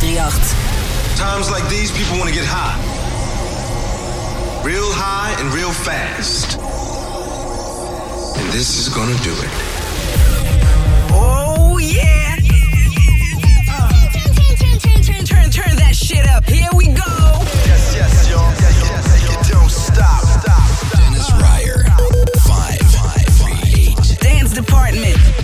538. Times like these, people want to get high. Real high and real fast. And this is gonna do it. Oh, yeah! Uh. Turn, turn, turn, turn, turn that shit up. Here we go. Yes, yes, y'all. Yes, yes, yes, don't stop. stop, stop. Dennis Ruyer. 558. Dance Department.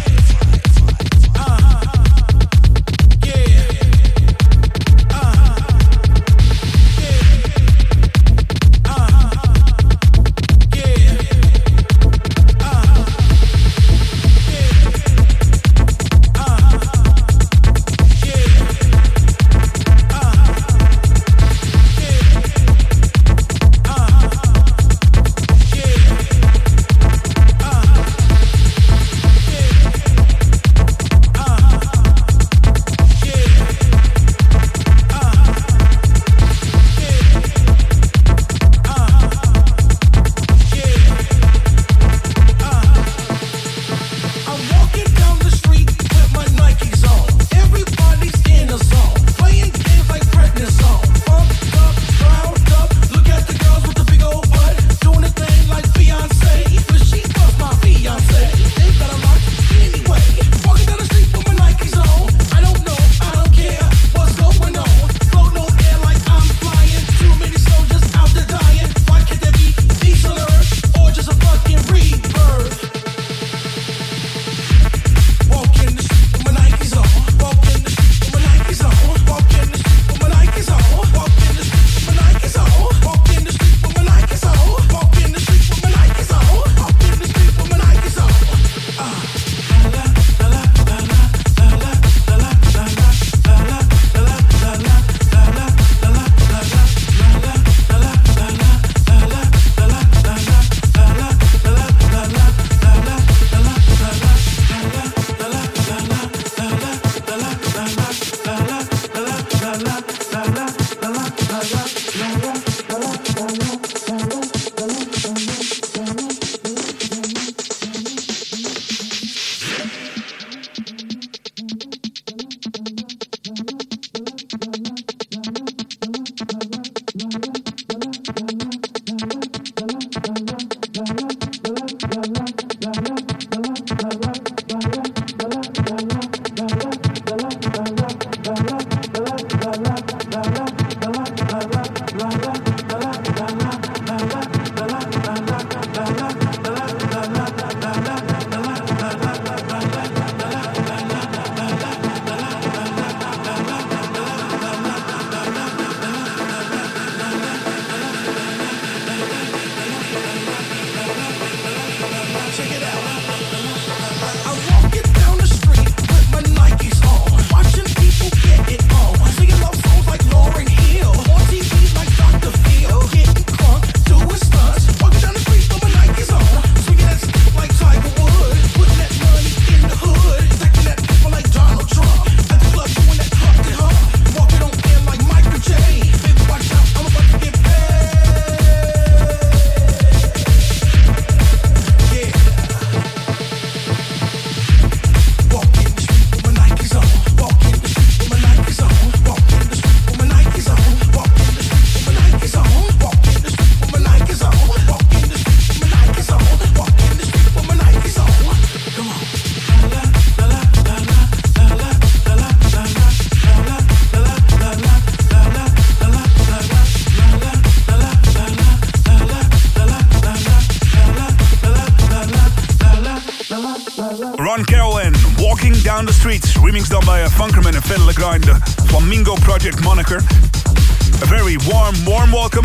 Mariah Funkerman and Phil Legrand, the Flamingo Project moniker. A very warm, warm welcome.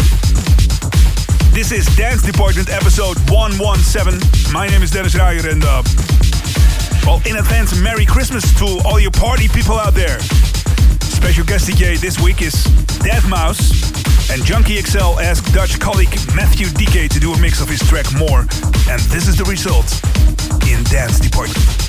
This is Dance Department episode 117. My name is Dennis Ruyer and, uh, well, in advance, Merry Christmas to all your party people out there. Special guest DJ this week is Deadmau5. And Junkie XL asked Dutch colleague Matthew DK to do a mix of his track More. And this is the result in Dance Department.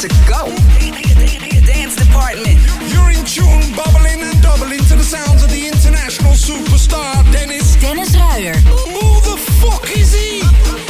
to go. Dance department. You're in tune, bubbling and doubling to the sounds of the international superstar Dennis. Dennis Ruyer. Who the fuck is he?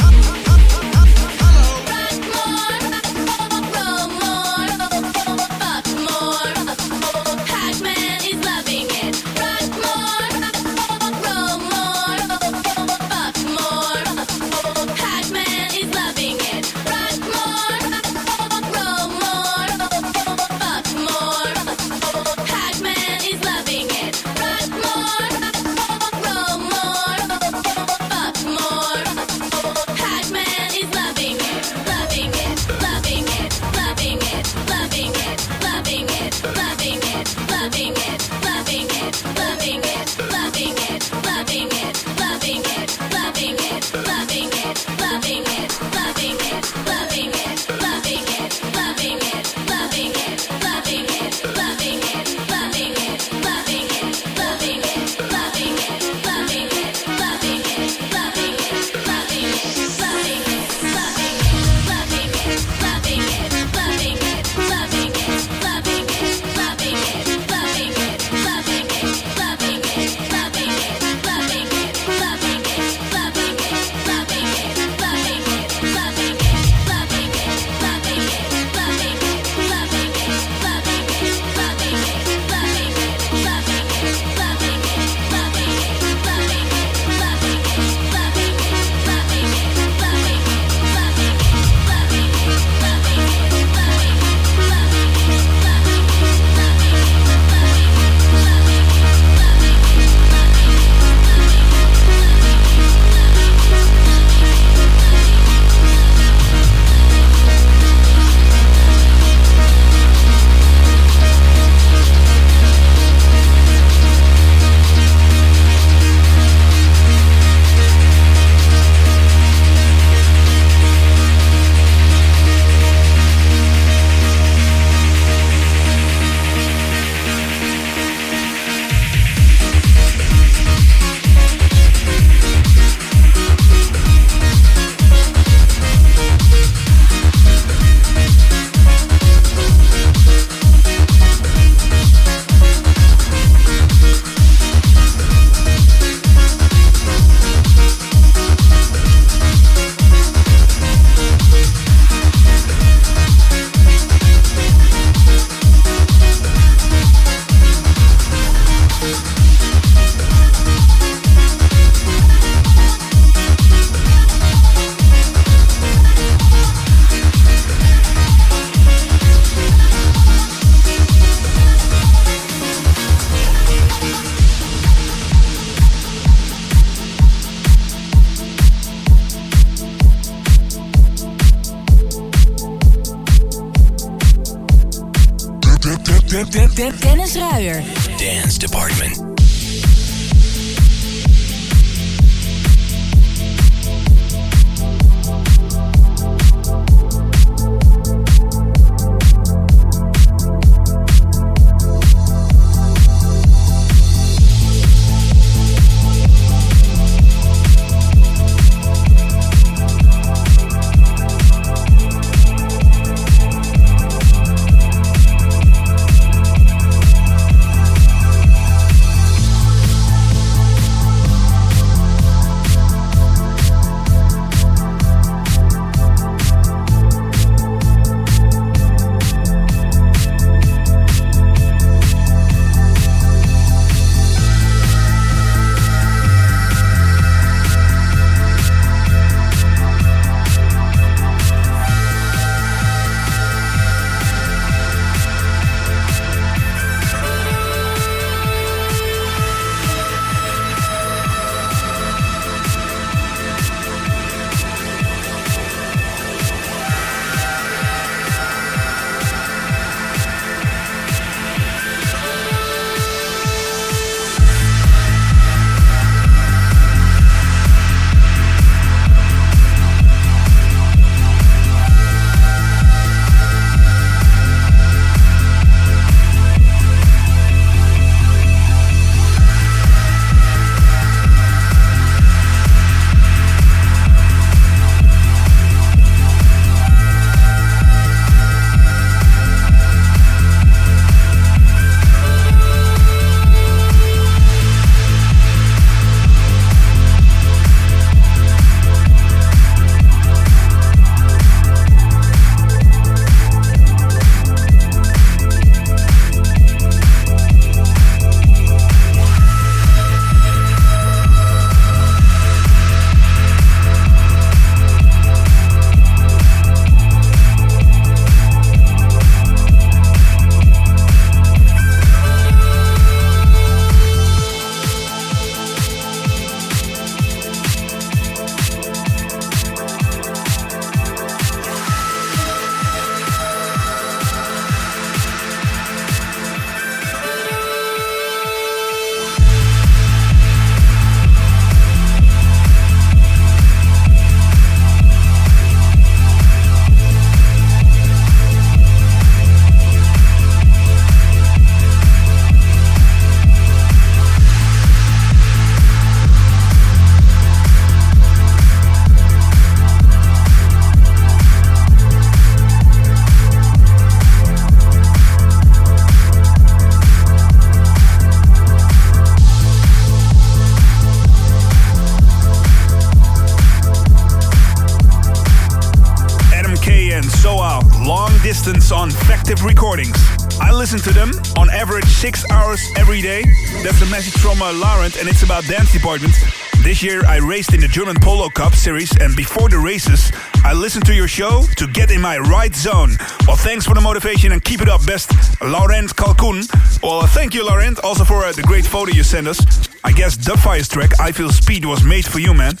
Every day. That's a message from uh, Laurent, and it's about dance department. This year I raced in the German Polo Cup series, and before the races, I listened to your show to get in my right zone. Well, thanks for the motivation and keep it up, best Laurent Kalkoen. Well, uh, thank you, Laurent, also for uh, the great photo you sent us. I guess the Dubfire's track I Feel Speed was made for you, man.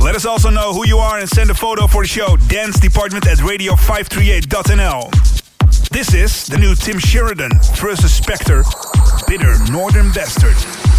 Let us also know who you are and send a photo for the show Dance Department at radio538.nl. This is the new Tim Sheridan versus Spectre, Bitter Northern Bastard.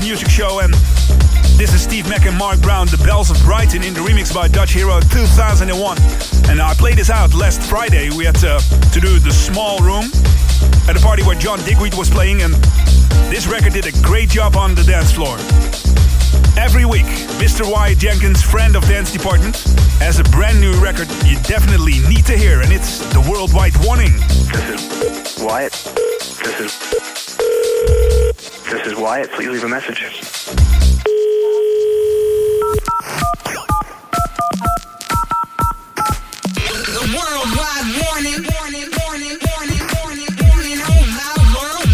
Music show. And this is Steve Mac and Mark Brown, The Bells of Brighton, in the remix by Dutch Hero 2001. And I played this out last Friday. We had to, to do the small room at a party where John Digweed was playing, and this record did a great job on the dance floor. Every week, Mr. Wyatt Jenkins, friend of Dance Department, has a brand new record you definitely need to hear, and it's The Worldwide Warning. This is Wyatt. This is. This is Wyatt. Please leave a message. The worldwide warning, warning, warning, warning, warning, warning on my world.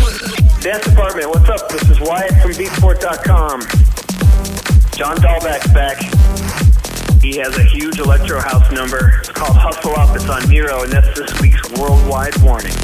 Dance Department, what's up? This is Wyatt from Beatport.com. John Dahlback's back. He has a huge electro house number. It's called Hustle Up. It's on Miro, and that's this week's worldwide warning.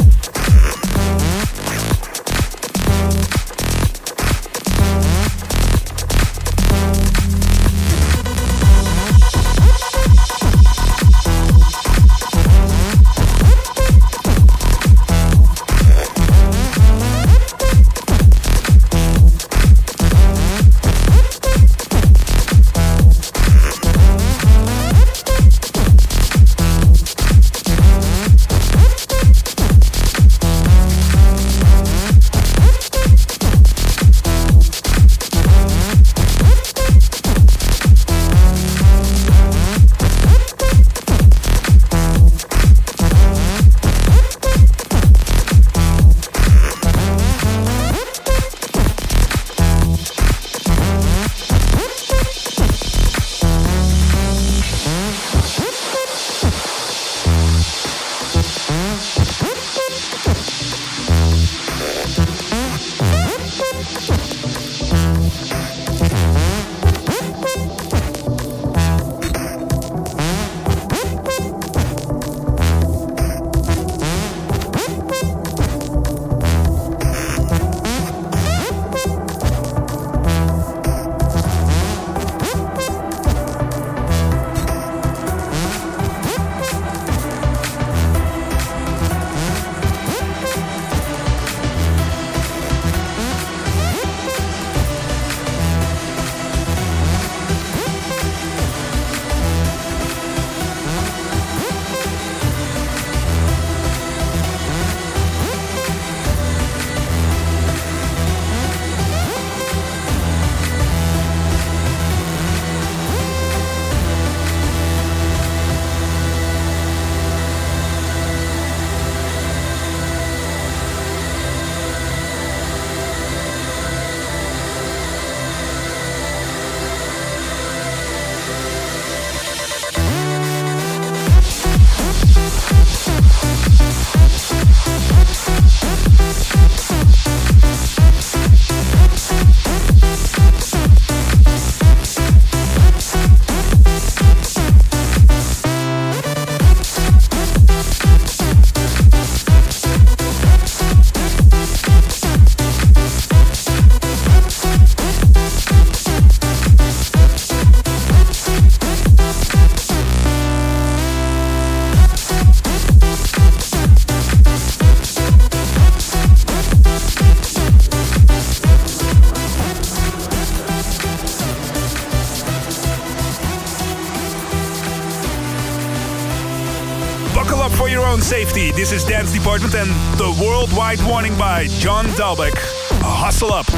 This is Dance Department and the Worldwide Warning by John Dahlback. Hustle up.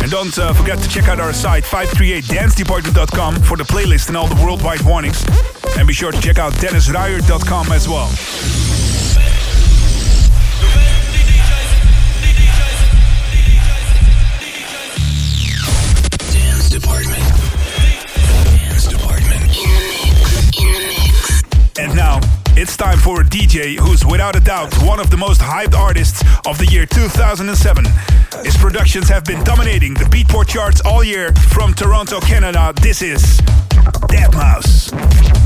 And don't uh, forget to check out our site 538dancedepartment.com for the playlist and all the worldwide warnings. And be sure to check out dennisruyer.com as well. it's time for a DJ who's without a doubt one of the most hyped artists of the year 2007. His productions have been dominating the Beatport charts all year. From Toronto, Canada, this is Deadmau5.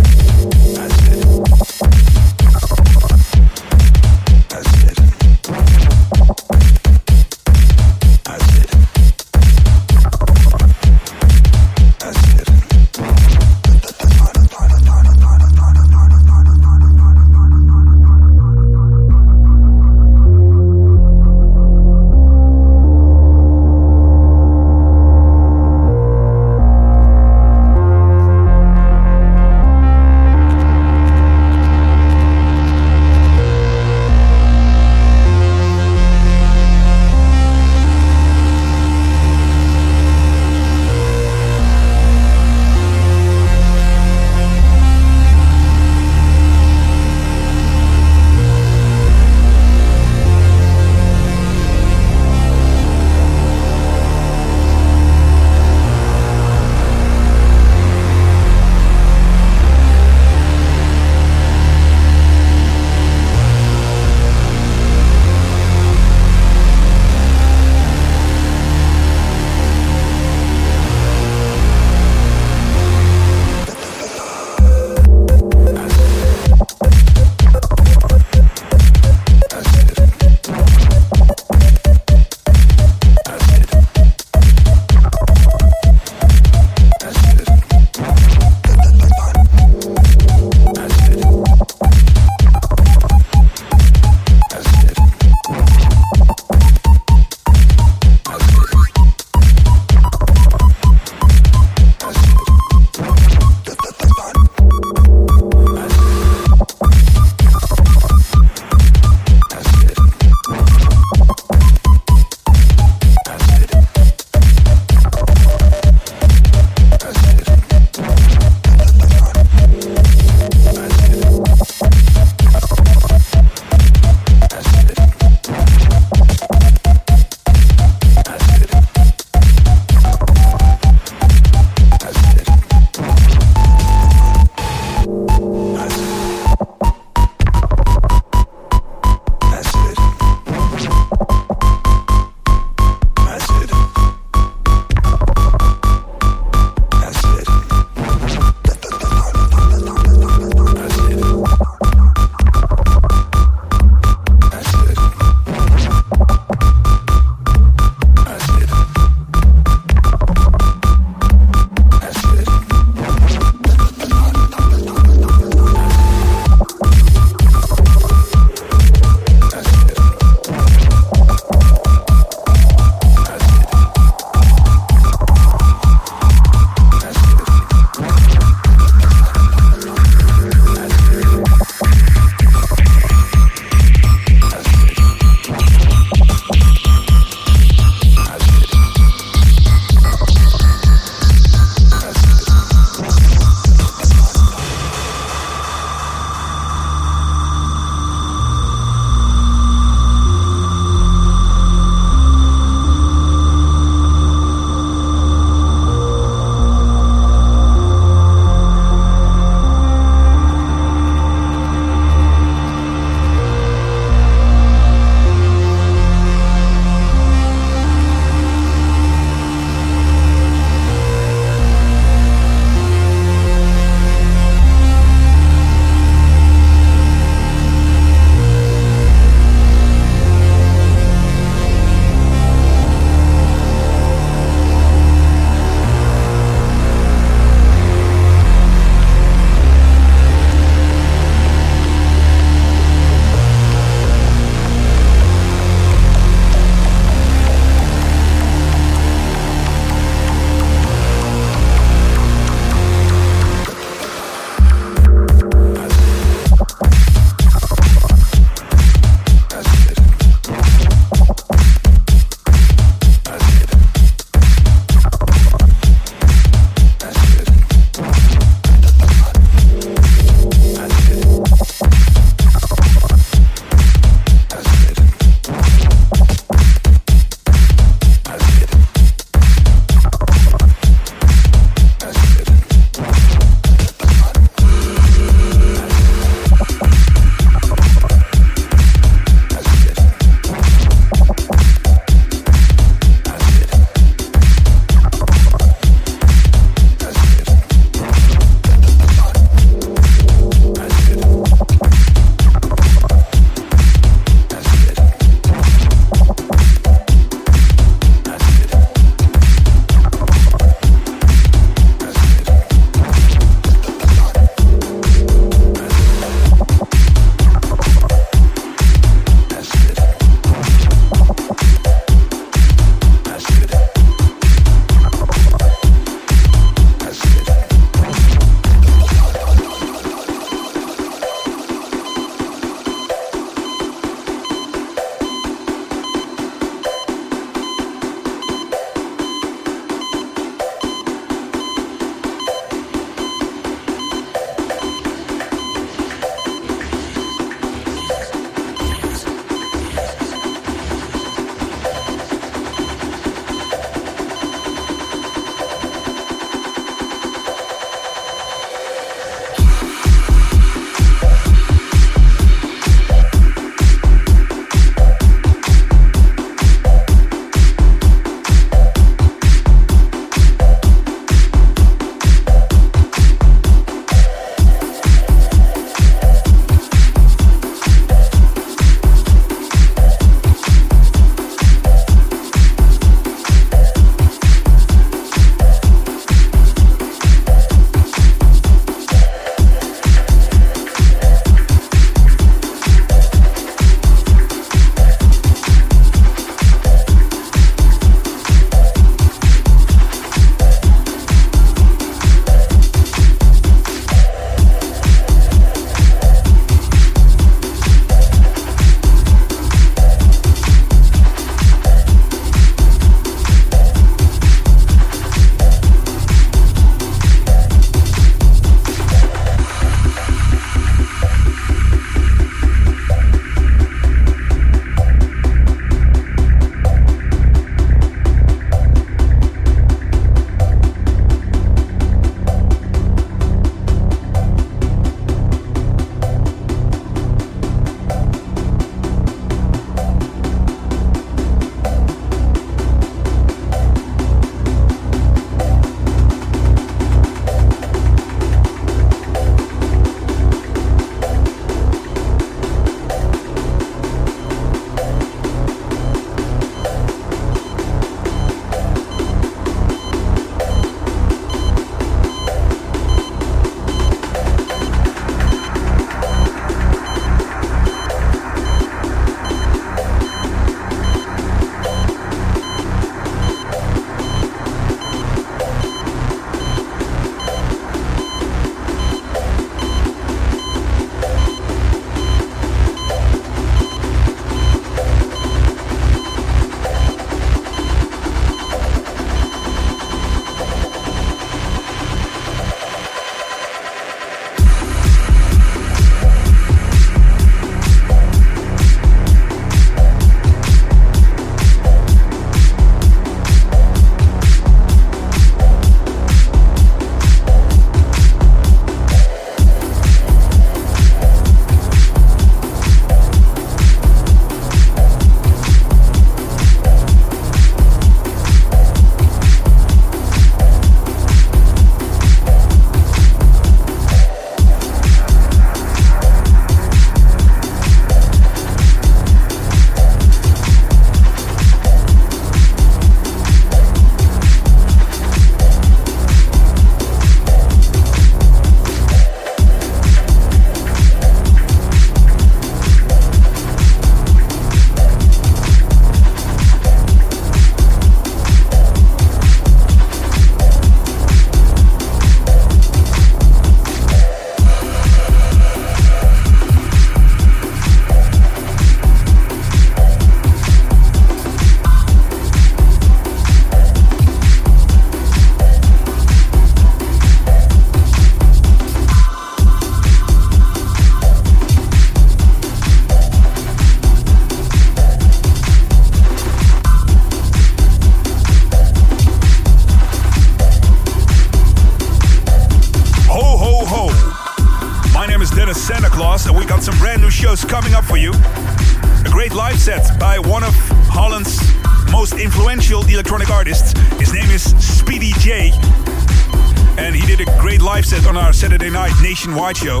Nationwide show.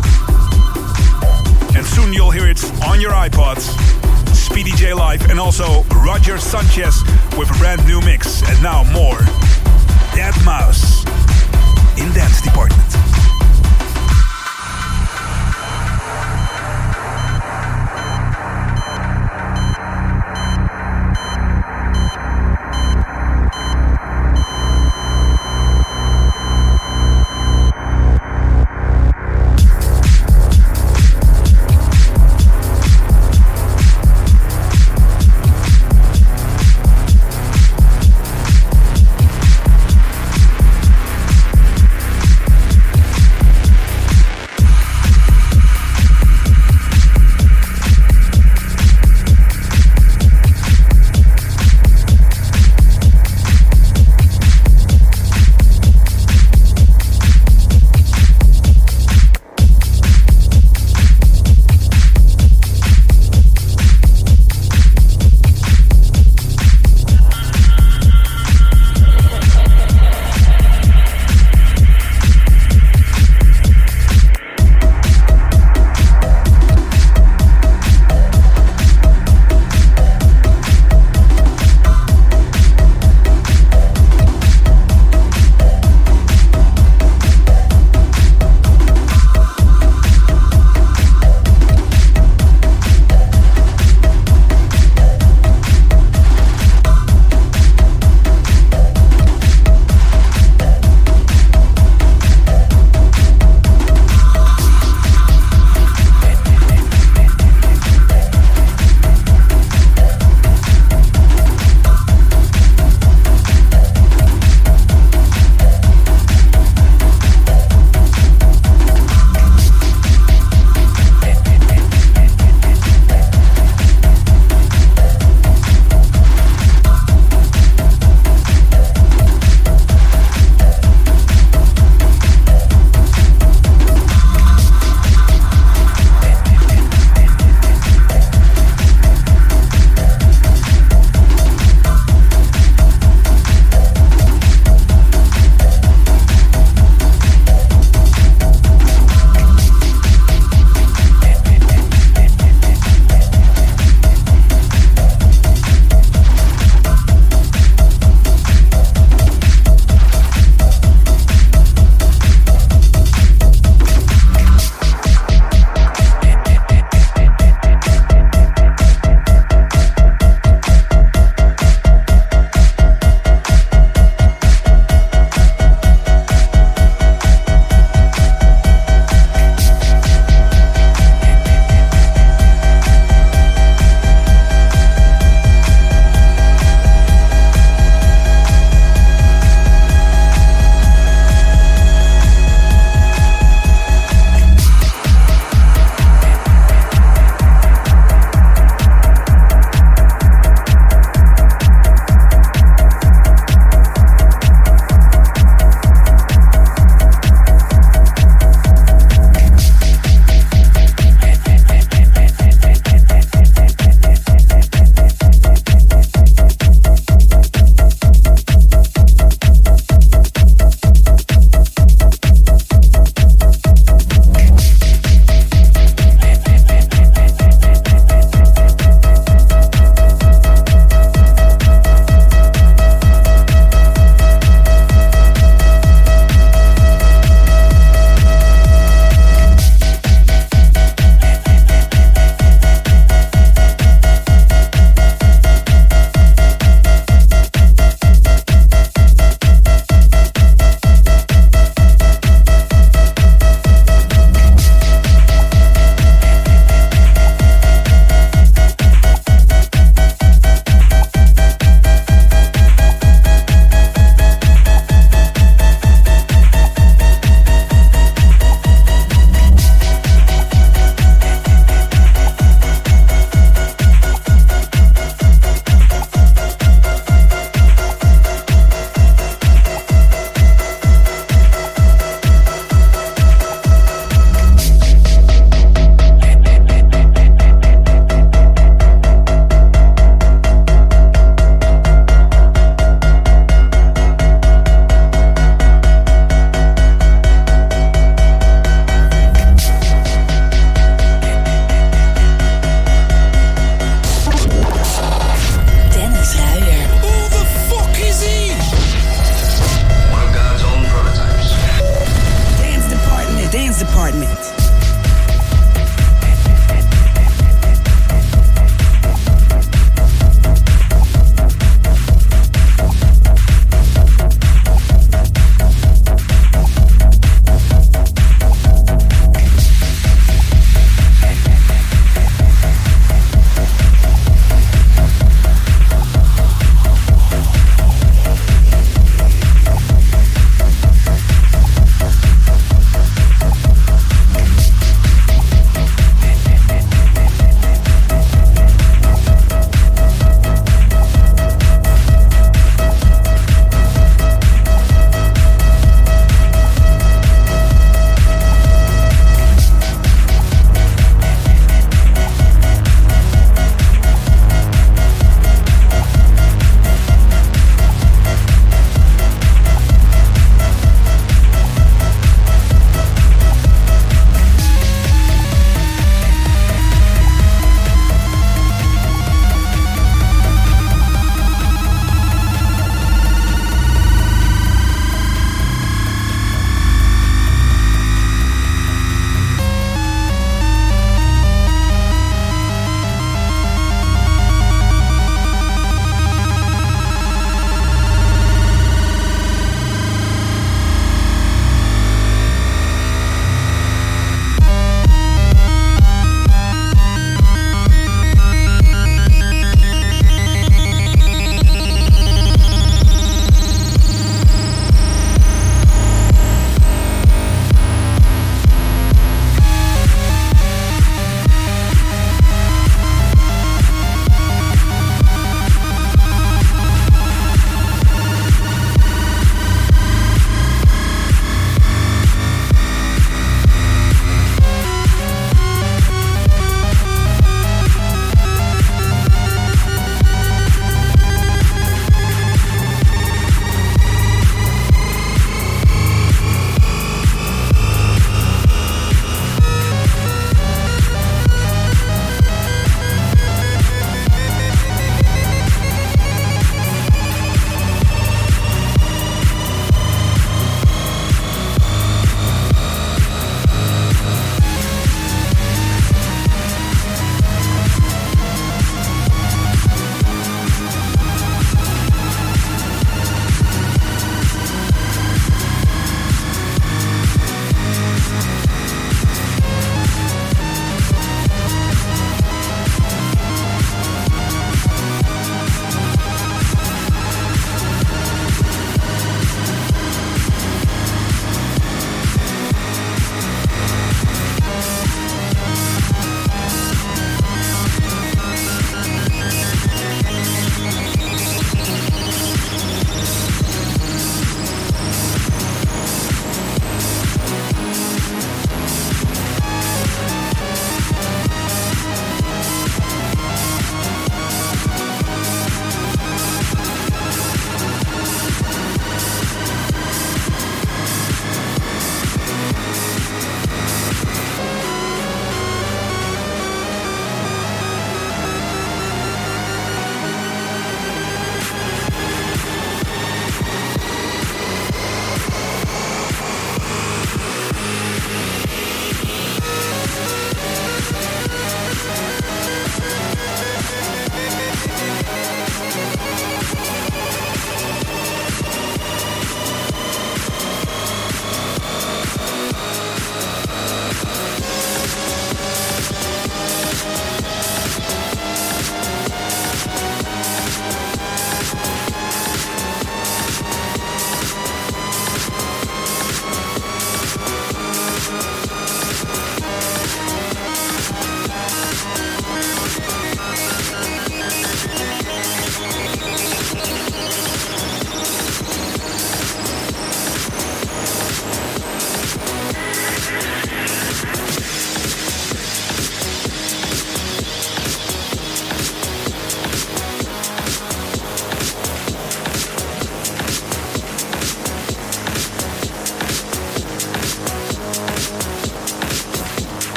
And soon you'll hear it on your iPods. Speedy J Live and also Roger Sanchez with a brand new mix. And now more. Dead Mouse in Dance Department.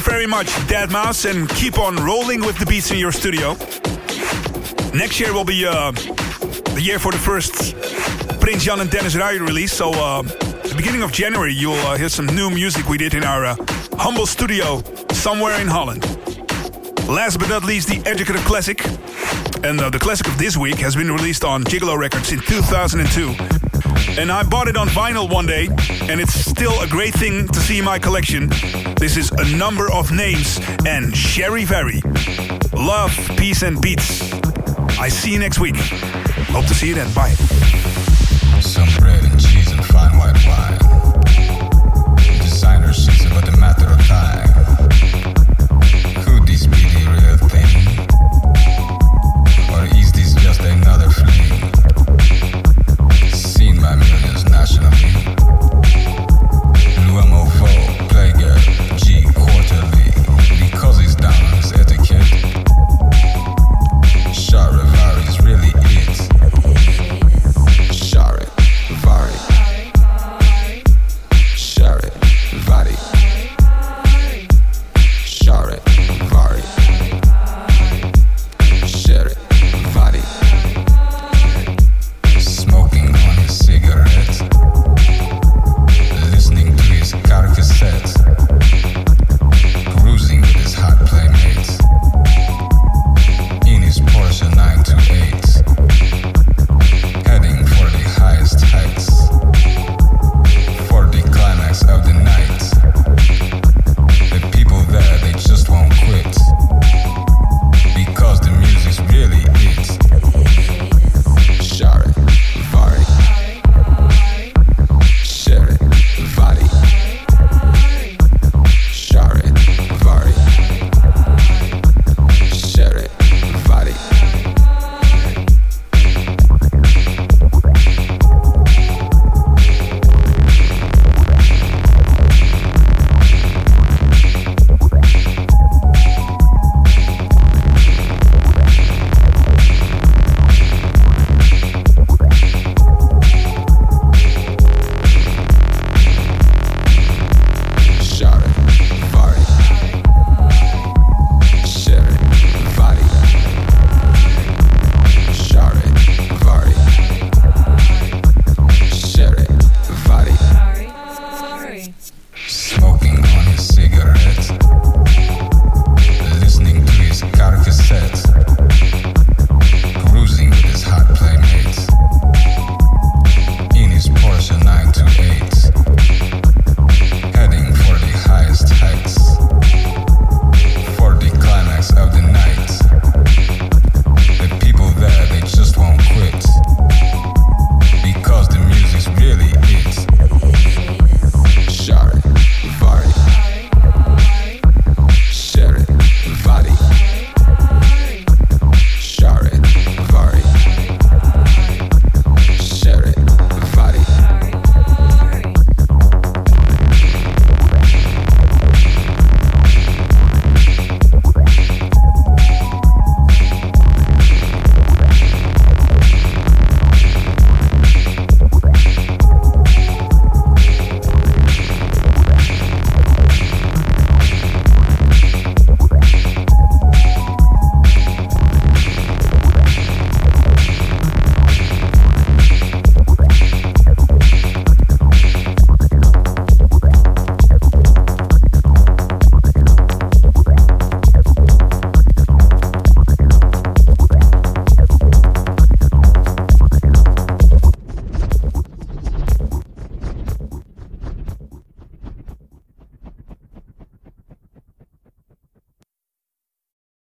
You very much, Deadmau5, and keep on rolling with the beats in your studio. Next year will be uh, the year for the first Prince Jan and Dennis Ruyer release. So, uh, the beginning of January, you'll uh, hear some new music we did in our uh, humble studio somewhere in Holland. Last but not least, the Educative Classic. And uh, the classic of this week has been released on Gigolo Records in 2002. And I bought it on vinyl one day, and it's still a great thing to see in my collection. This is a number of names and Sharevari. Love, peace, and beats. I see you next week. Hope to see you then. Bye.